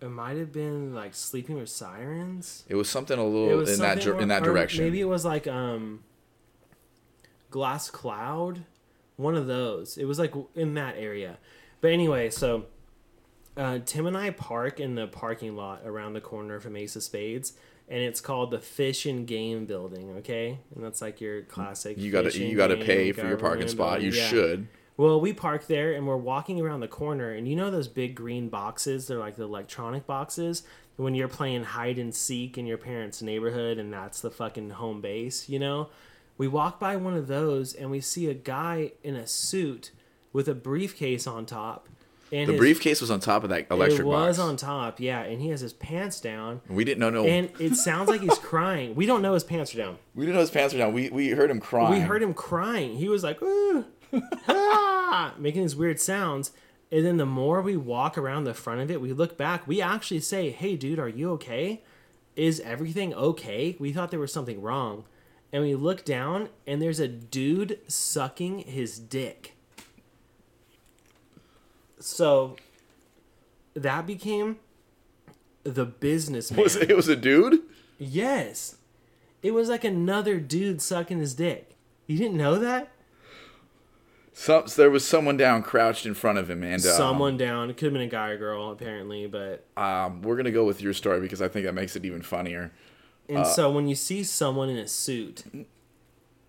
It might have been like sleeping with sirens. It was something a little in that in that direction. Maybe it was like um. Glass Cloud, one of those. It was like in that area, but anyway, so. Uh, Tim and I park in the parking lot around the corner from Ace of Spades, and it's called the Fish and Game Building. Okay, and that's like your classic. you gotta you gotta pay for your parking spot. You. Yeah. should. Well, we park there and we're walking around the corner, and you know those big green boxes? They're like the electronic boxes. When you're playing hide and seek in your parents' neighborhood, and that's the fucking home base, you know? We walk by one of those and we see a guy in a suit with a briefcase on top. And The his- briefcase was on top of that electric box. it was box. on top, yeah, and he has his pants down, we didn't know no. and it sounds like he's crying. We don't know his pants are down. we didn't know his pants were down. We we heard him crying. We heard him crying. He was like, "Ooh, ah," making these weird sounds. And then the more we walk around the front of it, we look back. We actually say, "Hey, dude, are you okay? Is everything okay?" We thought there was something wrong, and we look down, and there's a dude sucking his dick. So that became the businessman. Was it, it was a dude? Yes. It was like another dude sucking his dick. You didn't know that? Some there was someone down crouched in front of him, and um, Someone down. It could have been a guy or girl, apparently. But Um, we're gonna go with your story because I think that makes it even funnier. and so when you see someone in a suit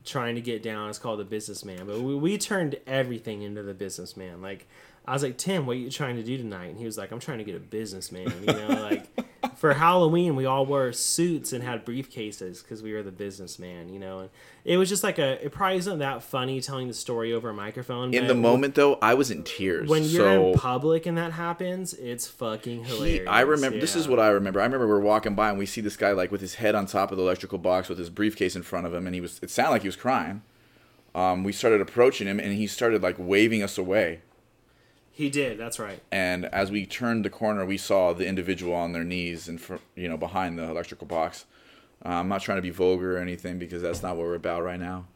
trying to get down, it's called the businessman. But we, we turned everything into the businessman. Like I was like, Tim, what are you trying to do tonight? And he was like, I'm trying to get a businessman. You know, like for Halloween, we all wore suits and had briefcases because we were the businessman. You know, and it was just like a. It probably isn't that funny telling the story over a microphone. In the moment, though, I was in tears. when you're so in public and that happens, it's fucking hilarious. he, I remember. This is what I remember. I remember we're walking by and we see this guy like with his head on top of the electrical box with his briefcase in front of him, and he was. It sounded like he was crying. Um, we started approaching him, and he started like waving us away. He did. That's right. And as we turned the corner, we saw the individual on their knees and you know behind the electrical box. Uh, I'm not trying to be vulgar or anything because that's not what we're about right now.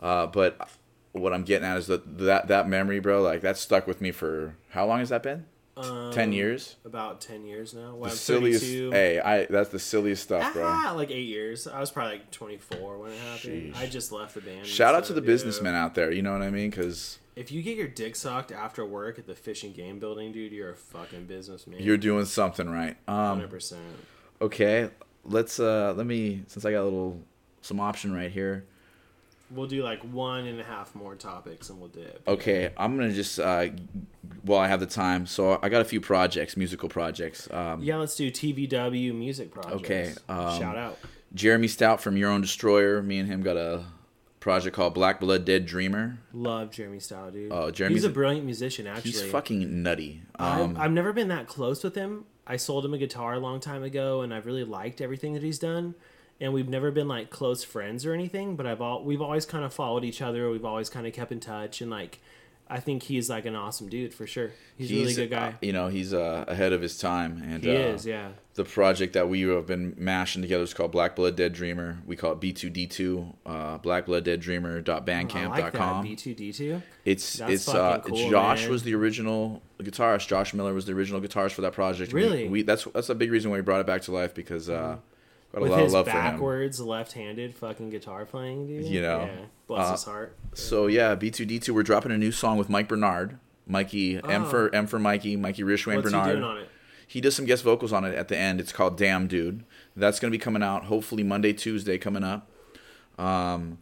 Uh, but what I'm getting at is that that that memory, bro, like that stuck with me for how long has that been? Um, Ten years. About ten years now. Well, The I'm silliest. 32. Hey, I that's the silliest stuff, bro. Ah, like eight years. I was probably like 24 when it happened. Sheesh. I just left the band. Shout out to the businessmen out there. You know what I mean? Because If you get your dick sucked after work at the fish and game building, dude, you're a fucking businessman. you're doing something right. Um, 100%. okay, let's uh, let me since I got a little some option right here. We'll do like one and a half more topics and we'll dip. Okay, I'm gonna just uh, while I have the time. So I got a few projects, musical projects. Um, Yeah, let's do TVW music projects. Okay, um, Shout out. Jeremy Stout from Your Own Destroyer. Me and him got a project called Black Blood Dead Dreamer. Love Jeremy Stout, dude. Oh, Jeremy, He's a brilliant musician, actually. He's fucking nutty. I've, Um, I've never been that close with him. I sold him a guitar a long time ago, and I've really liked everything that he's done. And we've never been like close friends or anything, but I've all we've always kind of followed each other. We've always kind of kept in touch, and like I think he's like an awesome dude for sure. He's, a really good guy. uh, you know, he's uh, ahead of his time, and he uh, is, yeah. the project that we have been mashing together is called Black Blood Dead Dreamer. We call it B2D2, uh, blackblooddeaddreamer.bandcamp.com. I like that B two D two. It's That's it's uh, cool, Josh man. was the original guitarist. Josh Miller was the original guitarist for that project. Really? We, that's that's a big reason why we brought it back to life because uh, got a With lot of his love for him. backwards left-handed fucking guitar playing, dude. You know, yeah. bless uh, his heart. So yeah, B2D2, we're dropping a new song with Mike Bernard. Mikey M Oh. for M for Mikey, Mikey Rishwain What's Bernard. he doing on it? He does some guest vocals on it at the end. It's called Damn Dude. That's going to be coming out hopefully Monday, Tuesday coming up. Um,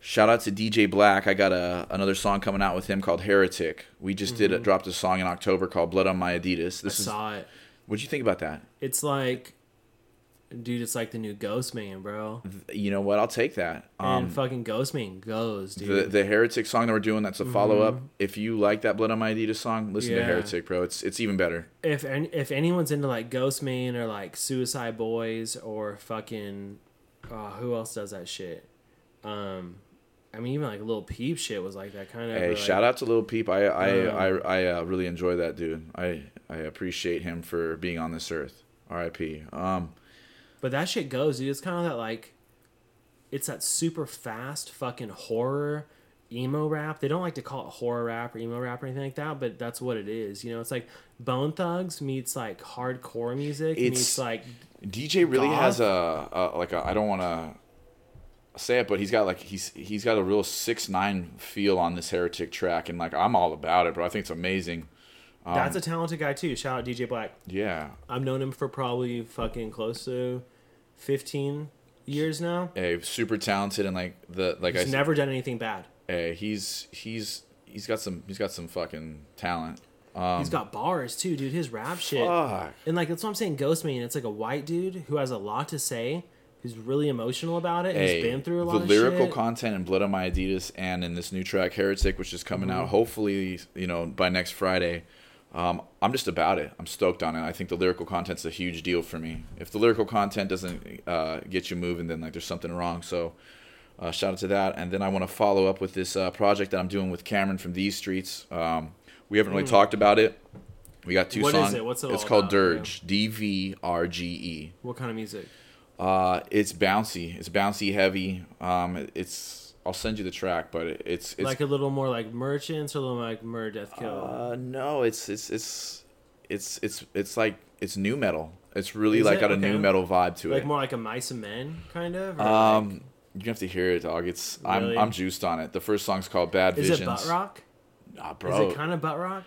shout out to DJ Black. I got a another song coming out with him called Heretic. We just did a, dropped a song in October called Blood on My Adidas. Mm-hmm. I This is saw it. what'd you think about that? It's like, dude, it's like the new Ghostemane, bro. You know what? I'll take that. Um, and fucking Ghostemane goes, dude. the the Heretic song that we're doing that's a follow up. If you like that Blood on My Adidas song, listen to Mm-hmm. Heretic, bro. It's it's even better. if any, if anyone's into like Ghostemane or like Suicide Boys or fucking, uh, who else does that shit? Um, I mean, even like Lil Peep shit was like that kind of. Hey, shout out to Lil Peep. I I Um, I, I uh, really enjoy that dude. I I appreciate him for being on this earth. R.I.P. Um, But that shit goes, dude. It's kind of that like, it's that super fast fucking horror emo rap. They don't like to call it horror rap or emo rap or anything like that, but that's what it is. You know, it's like Bone Thugs meets like hardcore music It's- meets like DJ really Goth? has a, a like a I don't want to say it, but he's got like he's he's got a real six nine feel on this Heretic track, and like I'm all about it, bro. I think it's amazing. Um, that's a talented guy too. Shout out DJ Black. yeah. I've known him for probably fucking close to fifteen years now. Hey, super talented and like the like I He's said, never done anything bad. hey, he's he's he's got some he's got some fucking talent. Um, He's got bars too, dude. His rap shit. And like that's what I'm saying, Ghostemane. It's like a white dude who has a lot to say, who's really emotional about it. Hey, who's been through a lot the lyrical shit. content in Blood on My Adidas and in this new track Heretic, which is coming Mm-hmm. out hopefully you know by next Friday. Um, I'm just about it. I'm stoked on it. I think the lyrical content's a huge deal for me. If the lyrical content doesn't uh, get you moving, then like there's something wrong. So uh, shout out to that. And then I want to follow up with this uh, project that I'm doing with Cameron from These Streets. Um, we haven't really talked about it. We got two. What is songs. it? What's it it's all called about? Dirge. D V R G E. What kind of music? Uh, it's bouncy. It's bouncy heavy. Um, it's. I'll send you the track, but it's it's. like a little more like Merchants or a little more like Murder Death Kill. uh, no, it's it's it's it's it's it's like it's nu metal. It's really Is like it? got a Okay. nu metal vibe to like it. Like more like a Mice and Men kind of. Um, you have to hear it, dog. It's Really? I'm I'm juiced on it. The first song's called Bad like, is Visions. it butt rock? Nah, bro. Is it kind of butt rock?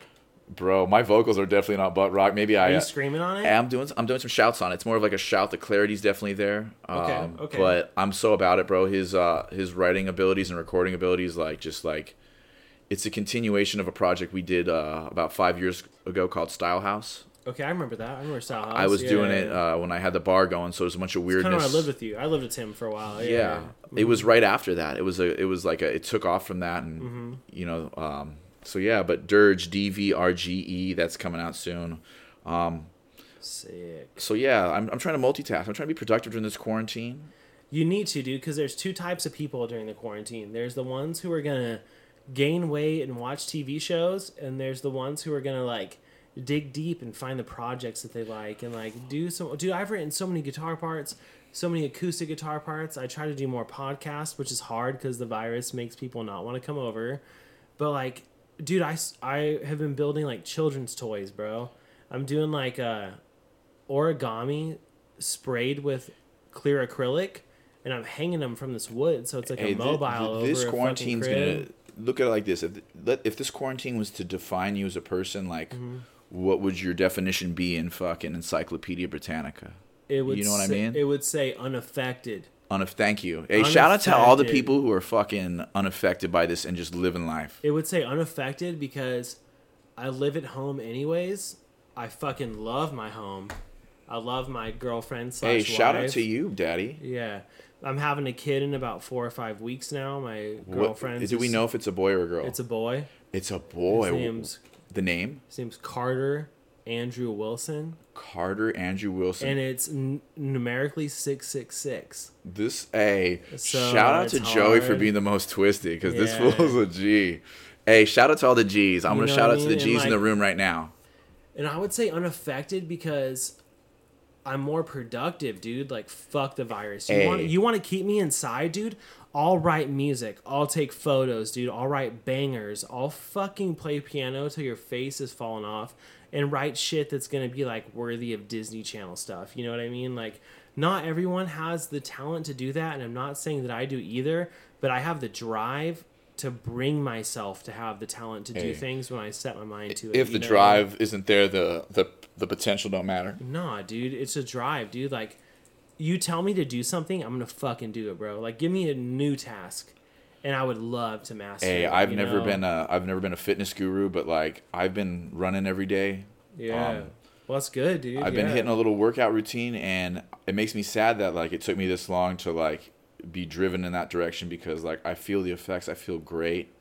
Bro, my vocals are definitely not butt rock. Maybe I Are you screaming on it? I'm doing I'm doing some shouts on it. It's more of like a shout. The clarity's definitely there. Okay, Um, okay. But I'm so about it, bro. His uh his writing abilities and recording abilities, like just like, it's a continuation of a project we did uh, about five years ago called Style House. okay, I remember that. I remember Style House. I was yeah, doing yeah, it uh, when I had the bar going, so there's a bunch of weirdness. Kind of I lived with you. I lived with Tim for a while. Yeah. yeah, it was right after that. It was a it was like a it took off from that, and Mm-hmm. you know, um, so yeah. But Dirge D V R G E that's coming out soon. Um, Sick. so yeah, I'm I'm trying to multitask. I'm trying to be productive during this quarantine. You need to, dude, because there's two types of people during the quarantine. There's the ones who are gonna gain weight and watch TV shows, and there's the ones who are gonna like dig deep and find the projects that they like and like do some. Dude, I've written so many guitar parts, so many acoustic guitar parts. I try to do more podcasts, which is hard because the virus makes people not want to come over. But like, dude, I, I have been building like children's toys, bro. I'm doing like uh, origami sprayed with clear acrylic, and I'm hanging them from this wood, so it's like Hey, a mobile. thi- this over a quarantine's gonna look at it like this. If let- if this quarantine was to define you as a person, like, Mm-hmm. what would your definition be in fucking Encyclopedia Britannica? It would you know what I mean? It would say unaffected. Unaff- thank you. Hey, shout out to all the people who are fucking unaffected by this and just living life. It would say unaffected because I live at home anyways. I fucking love my home. I love my girlfriend Hey, shout out to you, Daddy. Yeah, I'm having a kid in about four or five weeks now. My girlfriend. do we know if it's a boy or a girl? It's a boy. It's a boy. His name's the name his name's Carter Andrew Wilson, Carter Andrew Wilson. and it's n- numerically six six six. This a So, shout out to it's Joey for being the most twisted because this Yeah. fool's a G. Hey, shout out to all the G's. I'm You gonna shout out I to the? G's And, in the room right now. And I would say unaffected because I'm more productive, dude. Like fuck the virus. You Hey. want you want to keep me inside, dude? I'll write music. I'll take photos, dude. I'll write bangers. I'll fucking play piano till your face is falling off and write shit that's going to be like worthy of Disney Channel stuff. You know what I mean? Like not everyone has the talent to do that and I'm not saying that I do either, but I have the drive to bring myself to have the talent to Hey. do things when I set my mind to it. If the know? drive isn't there, the the the potential don't matter. Nah, dude, it's a drive, dude. Like, you tell me to do something, I'm gonna fucking do it, bro. Like, give me a new task, and I would love to master. Hey, it, I've never know? been a I've never been a fitness guru, but like I've been running every day. Yeah, um, well, that's good, dude. I've been hitting a little workout routine, and it makes me sad that like it took me this long to like be driven in that direction because like I feel the effects. I feel great.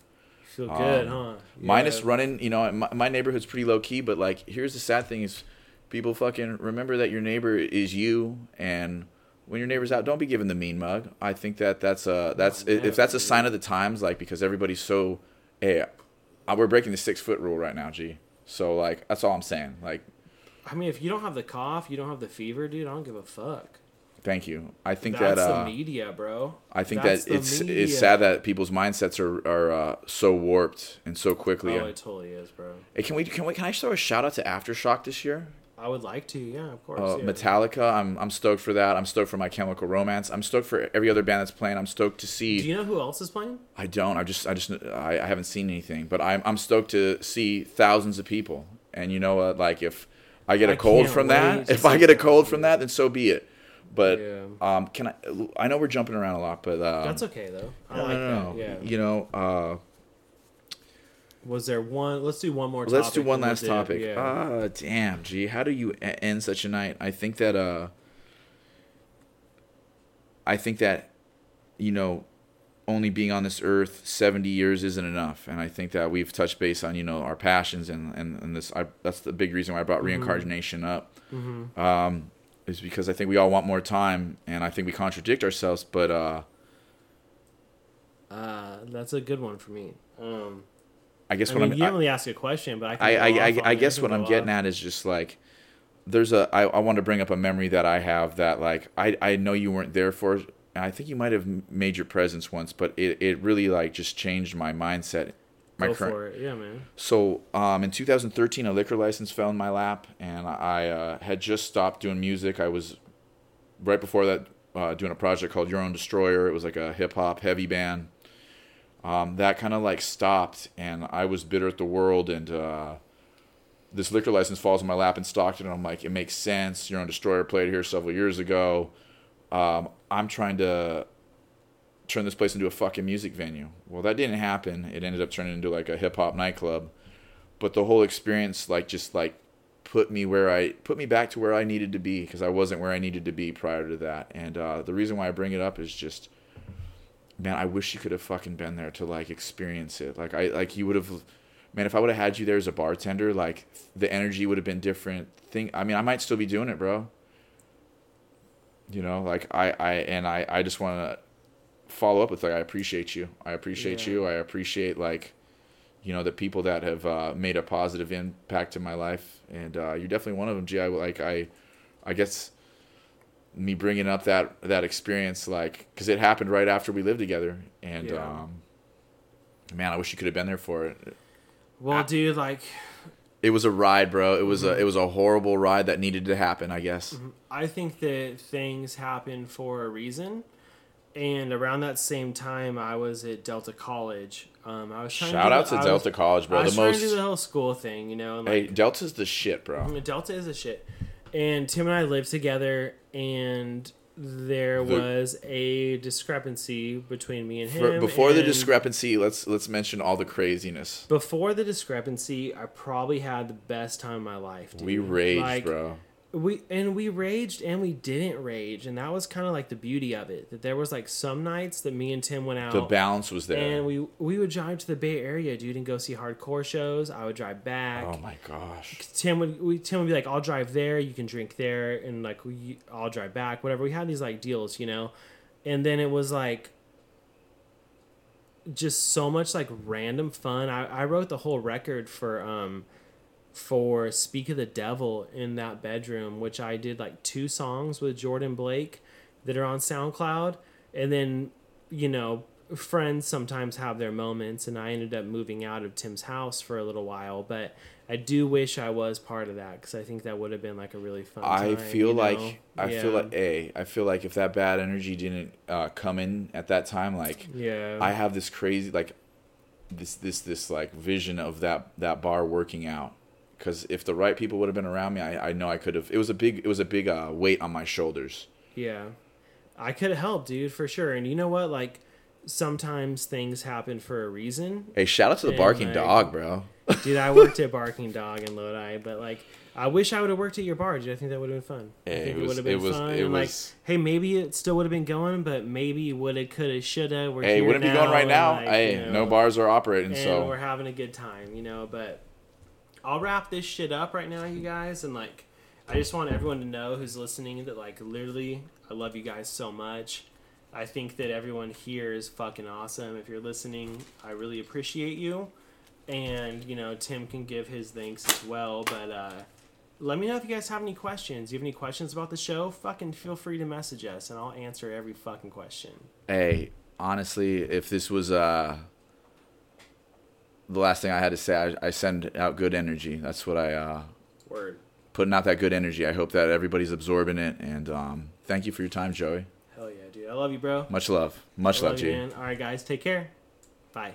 Feel good, um, huh? Minus running, you know, my, my neighborhood's pretty low key, but like here's the sad thing is people fucking remember that your neighbor is you and when your neighbor's out, don't be giving the mean mug. I think that that's a that's Oh, if that's a sign of the times, like because everybody's so, hey, uh, we're breaking the six foot rule right now, G. So like that's all I'm saying. Like, I mean, if you don't have the cough, you don't have the fever, dude. I don't give a fuck. thank you. I think That's that uh, the media, bro. I think That's that it's media. it's sad that people's mindsets are are uh, so warped and so quickly. Oh, it totally is, bro. Hey, can we can we can I throw a shout out to Aftershock this year? I would like to, yeah, of course. Uh, yeah. Metallica, I'm I'm stoked for that. I'm stoked for My Chemical Romance. I'm stoked for every other band that's playing. I'm stoked to see. Do you know who else is playing? I don't. I just I just I, I haven't seen anything, but I'm I'm stoked to see thousands of people. And you know what? Like if I get a I cold from that, if I get a cold from that, then so be it. But Yeah. um, can I? I know we're jumping around a lot, but um, That's okay though. I no, like no, no. that. Yeah. You know, uh, Was there one? Let's do one more. let's do one last topic. Yeah. Ah, damn, gee, how do you end such a night? I think that uh, I think that, you know, only being on this earth seventy years isn't enough, and I think that we've touched base on you know our passions and and, and this. I, that's the big reason why I brought reincarnation up. Mhm. Um, is because I think we all want more time, and I think we contradict ourselves. But uh, Uh, that's a good one for me. Um, I guess I what mean, I'm you didn't really ask a question, but I I, I, I, guess what I'm getting at is just like there's a I, I want to bring up a memory that I have that like I, I know you weren't there for and I think you might have made your presence once but it, it really like just changed my mindset. My Go current for it, yeah, man. so um, in 2013 a liquor license fell in my lap and I uh, had just stopped doing music. I was right before that uh, doing a project called Your Own Destroyer. It was like a hip hop heavy band um, that kind of like stopped and I was bitter at the world and uh, this liquor license falls in my lap in Stockton and I'm like it makes sense. Your Own Destroyer played here several years ago. Um, I'm trying to turn this place into a fucking music venue. Well that didn't happen. It ended up turning into like a hip hop nightclub. But the whole experience like just like put me where I put me back to where I needed to be because I wasn't where I needed to be prior to that. And uh, the reason why I bring it up is just man, I wish you could have fucking been there to like experience it. Like I like you would have man, if I would have had you there as a bartender, like the energy would have been different. Thing I mean, I might still be doing it, bro. You know, like I I and I I just want to follow up with like I appreciate you. I appreciate Yeah. you. I appreciate like you know the people that have uh, made a positive impact in my life and uh, you're definitely one of them. G. I like I I guess me bringing up that that experience like because it happened right after we lived together and Yeah. um man i wish you could have been there for it Well, I- dude, like It was a ride, bro. It was Mm-hmm. a it was a horrible ride that needed to happen. I guess. I think that things happen for a reason. And around that same time, I was at Delta College. Um, I was trying Shout to out do, to I was- Delta College, bro. I The trying most. to do the whole school thing, you know. And hey, like, Delta's the shit, bro. I mean, Delta is a shit. And Tim and I lived together, and there The- was a discrepancy between me and him. before the discrepancy, let's let's mention all the craziness. Before the discrepancy, I probably had the best time of my life. Dude. We raged, Like, bro. We and we raged and we didn't rage, and that was kind of like the beauty of it. That there was like some nights that me and Tim went out. The balance was there. and we we would drive to the Bay Area, dude, and go see hardcore shows. I would drive back. oh my gosh. Tim would we, Tim would be like, "I'll drive there. You can drink there, and like we, I'll drive back. Whatever." We had these like deals, you know, and then it was like just so much like random fun. I, I wrote the whole record for um for Speak of the Devil in that bedroom, which I did like two songs with Jordan Blake that are on SoundCloud, and then you know friends sometimes have their moments, and I ended up moving out of Tim's house for a little while, but. I do wish I was part of that because I think that would have been like a really fun. I time, feel you know? like I feel like a I feel like if that bad energy didn't uh, come in at that time, like yeah, I have this crazy like this this this like vision of that that bar working out. Because if the right people would have been around me, I, I know I could have. It was a big it was a big uh, weight on my shoulders. Yeah. I could have helped, dude, for sure. And you know what? Like, sometimes things happen for a reason. Hey, shout out to the And, barking like, dog, bro. Dude, I worked at Barking Dog in Lodi, but like, I wish I would have worked at your bar, dude. I think that would have been fun. I think it was- would have been it was- fun. it and like, hey, maybe it still would have been going, but maybe woulda, coulda, shoulda. We're Hey, here wouldn't be going right now. like, hey, you no bars are operating, and so we're having a good time, you know. But I'll wrap this shit up right now, you guys, and like, I just want everyone to know who's listening that like, literally, I love you guys so much. I think that everyone here is fucking awesome. If you're listening, I really appreciate you. And you know, Tim can give his thanks as well. But uh, let me know if you guys have any questions. You have any questions about the show? Fucking feel free to message us, and I'll answer every fucking question. hey, honestly, if this was uh the last thing I had to say, I, I send out good energy. That's what I uh Word. putting out that good energy. I hope that everybody's absorbing it, and um, thank you for your time, Joey. Hell yeah, dude. I love you, bro. Much love, much I love, you, G. man. All right, guys, take care. Bye.